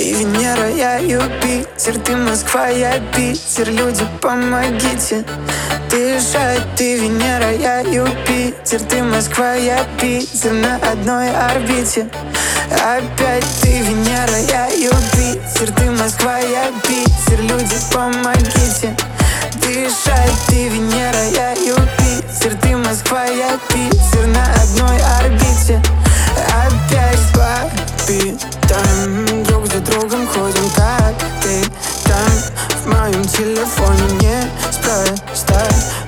я Юпитер Ты Москва, я Питер. Люди, помогите. Дышать, ты Венера, я Юпитер. Ты Москва, я Питер На одной орбите. Опять ты Венера, я Юпитер. Ты Москва, я Питер. Люди, помогите. Дышать, ты Венера, я ходим, как ты там В моем телефоне не спроста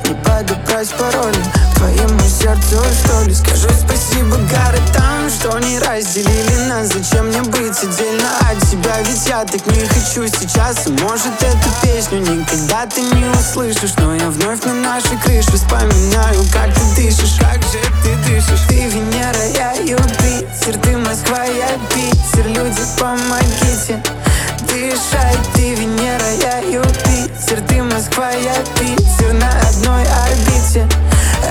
Не подобрать пароли Твоему сердцу, что ли? Скажу спасибо городам, что не разделили нас. Зачем мне быть отдельно от тебя? Ведь я так не хочу сейчас. И может эту песню никогда ты не услышишь. Но я вновь на нашей крыше Вспоминаю, как ты дышишь. Как же ты дышишь? Ты Венера, я Юпитер Ты Москва, я Питер. Люди, помогите Дышать, ты Венера, я Юпитер Ты Москва, я Питер. На одной орбите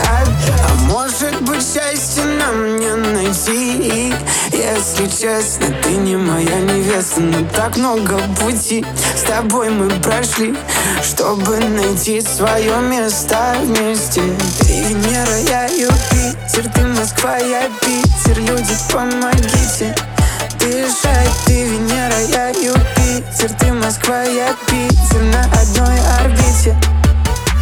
а, а может быть счастье нам не найти? Если честно, ты не моя невеста Но так много пути с тобой мы прошли Чтобы найти свое место вместе. Ты Венера, я Юпитер Ты Москва, я Питер. Люди, помогите Москва, я Питер На одной орбите.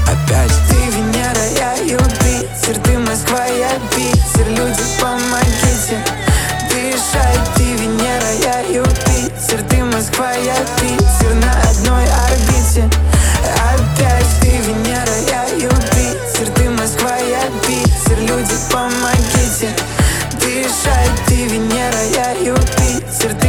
Опять ты Венера, я Юпитер. Ты Москва, я Питер. Люди, помогите. Дышать, ты Венера, я Юпитер. Ты Москва, я Питер. На одной орбите. Опять ты Венера, я Юпитер. Ты Москва, я Питер. Люди, помогите. Дышать, ты Венера, я Юпитер. Ты